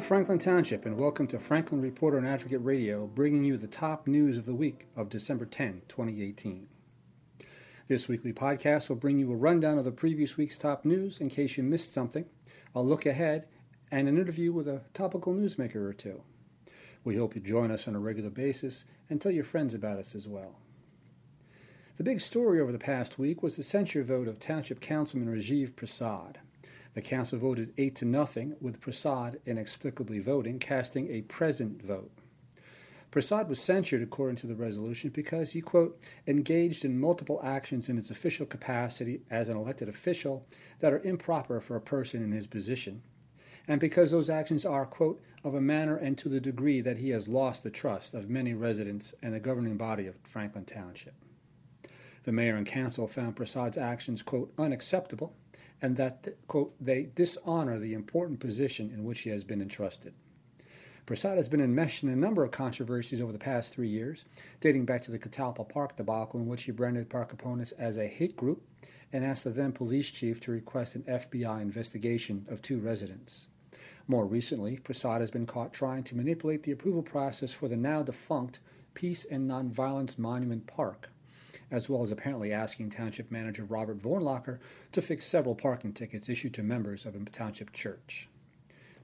Hello, Franklin Township, and welcome to Franklin Reporter and Advocate Radio, bringing you the top news of the week of December 10, 2018. This weekly podcast will bring you a rundown of the previous week's top news in case you missed something, a look ahead, and an interview with a topical newsmaker or two. We hope you join us on a regular basis and tell your friends about us as well. The big story over the past week was the censure vote of Township Councilman Rajiv Prasad. The council voted 8 to nothing, with Prasad inexplicably voting, casting a present vote. Prasad was censured according to the resolution because he, quote, engaged in multiple actions in his official capacity as an elected official that are improper for a person in his position, and because those actions are, quote, of a manner and to the degree that he has lost the trust of many residents and the governing body of Franklin Township. The mayor and council found Prasad's actions, quote, unacceptable and that, quote, they dishonor the important position in which he has been entrusted. Prasad has been enmeshed in a number of controversies over the past three years, dating back to the Catalpa Park debacle, in which he branded park opponents as a hate group and asked the then police chief to request an FBI investigation of two residents. More recently, Prasad has been caught trying to manipulate the approval process for the now defunct Peace and Nonviolence Monument Park, as well as apparently asking Township Manager Robert Vornlacher to fix several parking tickets issued to members of a township church.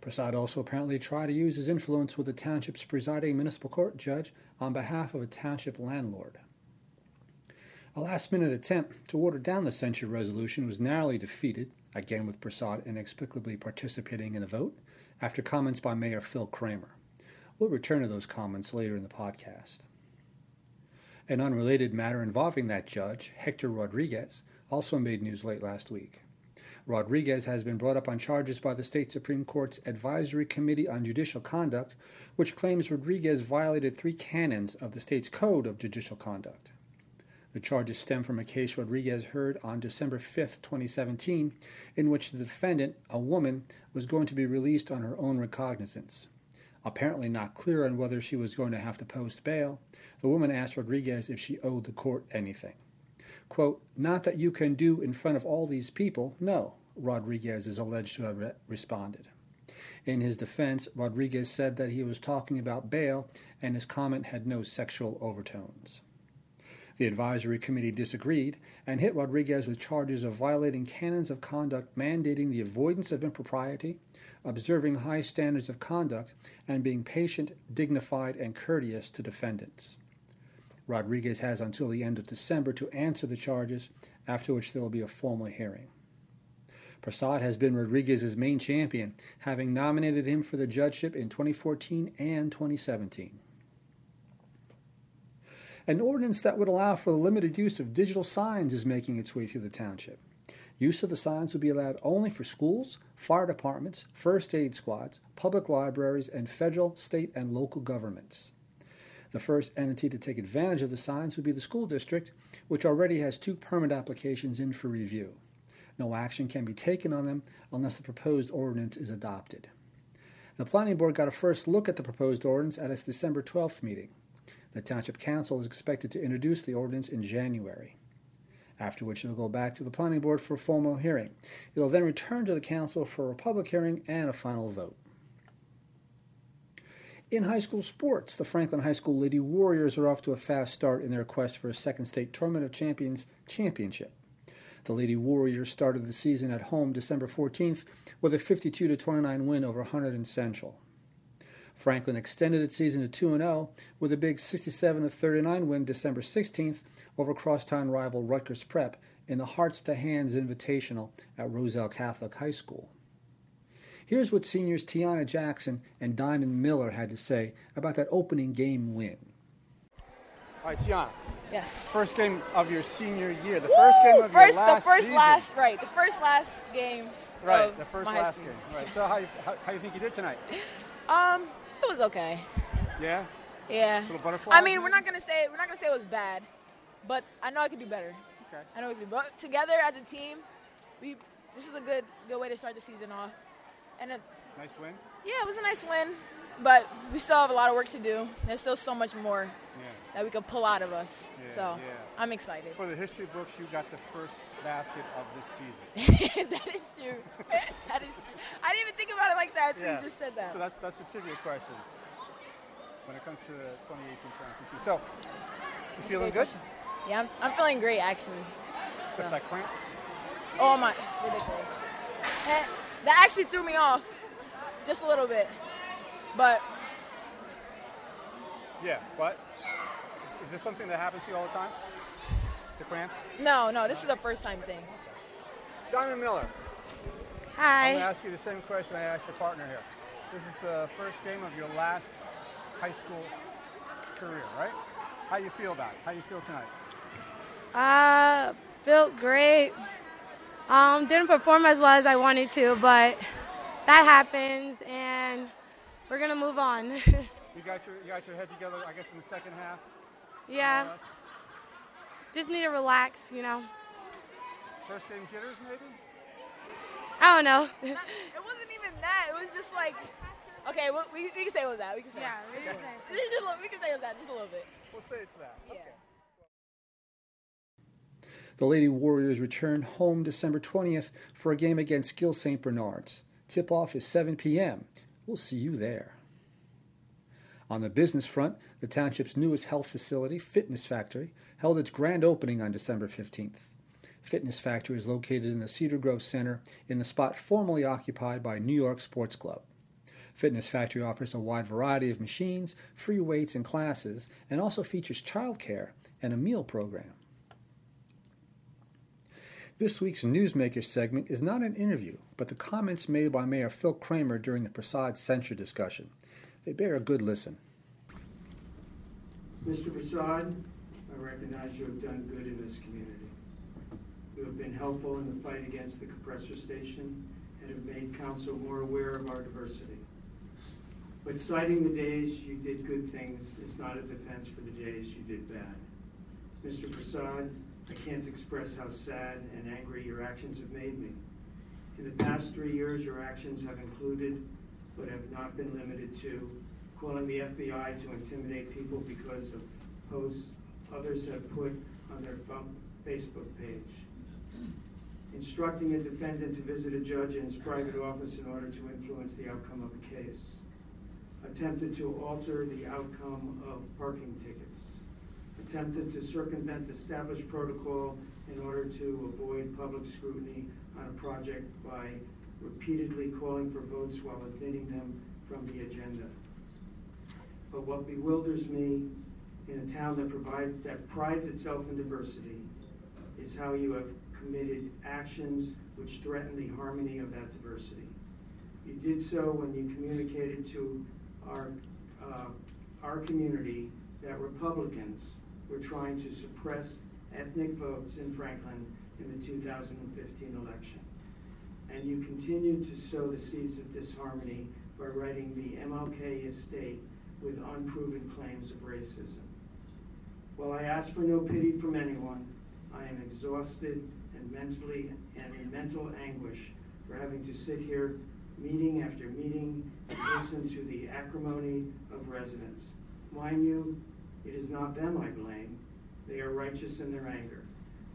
Prasad also apparently tried to use his influence with the township's presiding municipal court judge on behalf of a township landlord. A last minute attempt to water down the censure resolution was narrowly defeated, again with Prasad inexplicably participating in the vote, after comments by Mayor Phil Kramer. We'll return to those comments later in the podcast. An unrelated matter involving that judge, Hector Rodriguez, also made news late last week. Rodriguez has been brought up on charges by the state Supreme Court's Advisory Committee on Judicial Conduct, which claims Rodriguez violated three canons of the state's Code of Judicial Conduct. The charges stem from a case Rodriguez heard on December 5, 2017, in which the defendant, a woman, was going to be released on her own recognizance. Apparently not clear on whether she was going to have to post bail, the woman asked Rodriguez if she owed the court anything. Quote, Not that you can do in front of all these people, no, Rodriguez is alleged to have re- responded. In his defense, Rodriguez said that he was talking about bail and his comment had no sexual overtones. The advisory committee disagreed and hit Rodriguez with charges of violating canons of conduct mandating the avoidance of impropriety, observing high standards of conduct, and being patient, dignified, and courteous to defendants. Rodriguez has until the end of December to answer the charges, after which there will be a formal hearing. Prasad has been Rodriguez's main champion, having nominated him for the judgeship in 2014 and 2017. An ordinance that would allow for the limited use of digital signs is making its way through the township. Use of the signs will be allowed only for schools, fire departments, first aid squads, public libraries, and federal, state, and local governments. The first entity to take advantage of the signs would be the school district, which already has two permit applications in for review. No action can be taken on them unless the proposed ordinance is adopted. The Planning Board got a first look at the proposed ordinance at its December 12th meeting. The Township Council is expected to introduce the ordinance in January after which it'll go back to the Planning Board for a formal hearing. It'll then return to the Council for a public hearing and a final vote. In high school sports, the Franklin High School Lady Warriors are off to a fast start in their quest for a second state Tournament of Champions championship. The Lady Warriors started the season at home December 14th with a 52 29 win over Hunterdon Central. Franklin extended its season to 2 0 with a big 67 39 win December 16th over crosstown rival Rutgers Prep in the Hearts to Hands Invitational at Roselle Catholic High School. Here's what seniors Tiana Jackson and Diamond Miller had to say about that opening game win. All right, Tiana. Yes. First game of your senior year. The Woo! first game of first, your last The first season. last, right. The first last game. Right, of the first my last game. Right. So how you, how, how you think you did tonight? Um, it was okay. Yeah. Yeah. Little butterflies, I mean, we're not gonna say we're not gonna say it was bad, but I know I could do better. Okay. I know we could do. But together as a team, we this is a good good way to start the season off. And it, Nice win. yeah, it was a nice win, but we still have a lot of work to do. There's still so much more Yeah. that we could pull out of us. Yeah, so yeah. I'm excited. For the history books, you got the first basket of this season. that is true. that is true. I didn't even think about it like that until you just said that. So that's that's the trivia question. When it comes to the 2018 transfer. So, you feeling good? Question. Yeah, I'm, I'm feeling great actually. Except that cramp. Oh my, ridiculous. That, that actually threw me off just a little bit. But Yeah, but is this something that happens to you all the time? The cramps? no, no, this is a first time thing. Diamond Miller. Hi. I'm going to ask you the same question I asked your partner here. This is the first game of your last high school career, right? How you feel about it? How you feel tonight? Uh, felt great. Um, didn't perform as well as I wanted to, but that happens, and we're gonna move on. You got your you got your head together, I guess, in the second half. yeah, less? just need to relax, you know. First game jitters, maybe. I don't know. It wasn't even that. It was just like, okay, we, we, we can say it was that. We can say. Yeah, it. we can say it. This is a little- we can say it was that just a little bit. We'll say it's that. Yeah. The Lady Warriors return home December 20th for a game against Gill St. Bernard's. Tip off is 7 p.m. We'll see you there. On the business front, the township's newest health facility, Fitness Factory, held its grand opening on December 15th. Fitness Factory is located in the Cedar Grove Center in the spot formerly occupied by New York Sports Club. Fitness Factory offers a wide variety of machines, free weights, and classes, and also features childcare and a meal program. This week's Newsmaker segment is not an interview, but the comments made by Mayor Phil Kramer during the Prasad censure discussion. They bear a good listen. Mr. Prasad, I recognize you have done good in this community. You have been helpful in the fight against the compressor station and have made council more aware of our diversity. But citing the days you did good things is not a defense for the days you did bad. Mr. Prasad, I can't express how sad and angry your actions have made me. In the past three years, your actions have included, but have not been limited to, calling the FBI to intimidate people because of posts others have put on their Facebook page. Instructing a defendant to visit a judge in his private office in order to influence the outcome of a case. Attempted to alter the outcome of parking tickets. Attempted to circumvent established protocol in order to avoid public scrutiny on a project by repeatedly calling for votes while omitting them from the agenda. But what bewilders me in a town that provides, that prides itself in diversity is how you have committed actions which threaten the harmony of that diversity. You did so when you communicated to our, uh, our community that Republicans were trying to suppress ethnic votes in Franklin in the 2015 election. And you continued to sow the seeds of disharmony by writing the MLK estate with unproven claims of racism. While I ask for no pity from anyone, I am exhausted and mentally and in mental anguish for having to sit here meeting after meeting and listen to the acrimony of residents. Mind you, it is not them I blame. They are righteous in their anger.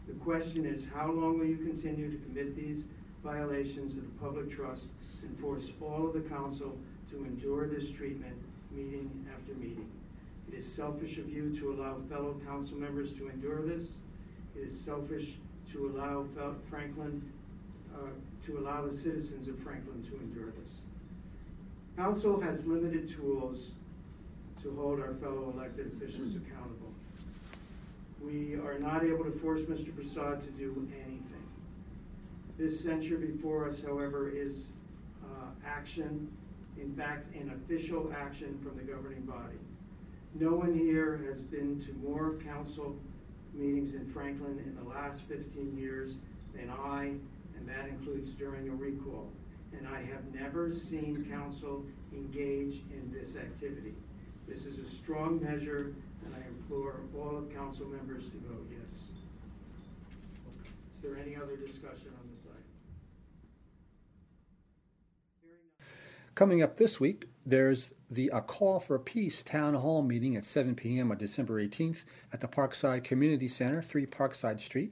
The question is, how long will you continue to commit these violations of the public trust and force all of the council to endure this treatment meeting after meeting? It is selfish of you to allow fellow council members to endure this. It is selfish to allow Franklin, uh, to allow the citizens of Franklin to endure this. Council has limited tools to hold our fellow elected officials accountable. We are not able to force Mr. Prasad to do anything. This censure before us, however, is uh, action, in fact, an official action from the governing body. No one here has been to more council meetings in Franklin in the last 15 years than I, and that includes during a recall. And I have never seen council engage in this activity. This is a strong measure, and I implore all of council members to vote yes. Is there any other discussion on this item? Coming up this week, there's the A Call for Peace town hall meeting at 7 p.m. on December 18th at the Parkside Community Center, 3 Parkside Street,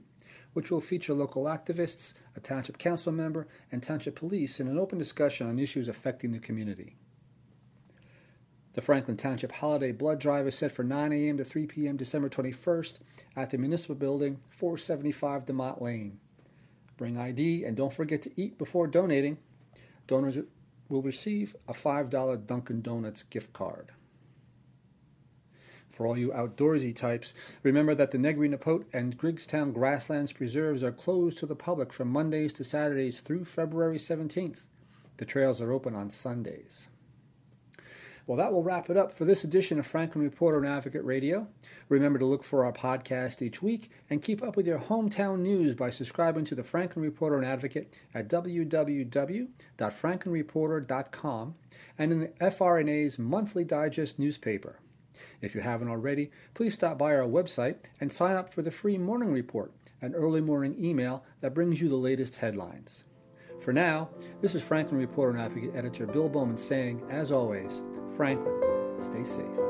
which will feature local activists, a township council member, and township police in an open discussion on issues affecting the community. The Franklin Township Holiday Blood Drive is set for 9 a.m. to 3 p.m. December 21st at the Municipal Building, 475 DeMott Lane. Bring ID and don't forget to eat before donating. Donors will receive a $5 Dunkin' Donuts gift card. For all you outdoorsy types, remember that the Negri Nepote and Griggstown Grasslands Preserves are closed to the public from Mondays to Saturdays through February 17th. The trails are open on Sundays. Well, that will wrap it up for this edition of Franklin Reporter and Advocate Radio. Remember to look for our podcast each week and keep up with your hometown news by subscribing to the Franklin Reporter and Advocate at www.franklinreporter.com and in the FRNA's monthly digest newspaper. If you haven't already, please stop by our website and sign up for the free morning report, an early morning email that brings you the latest headlines. For now, this is Franklin Reporter and Advocate Editor Bill Bowman saying, as always, Franklin, stay safe.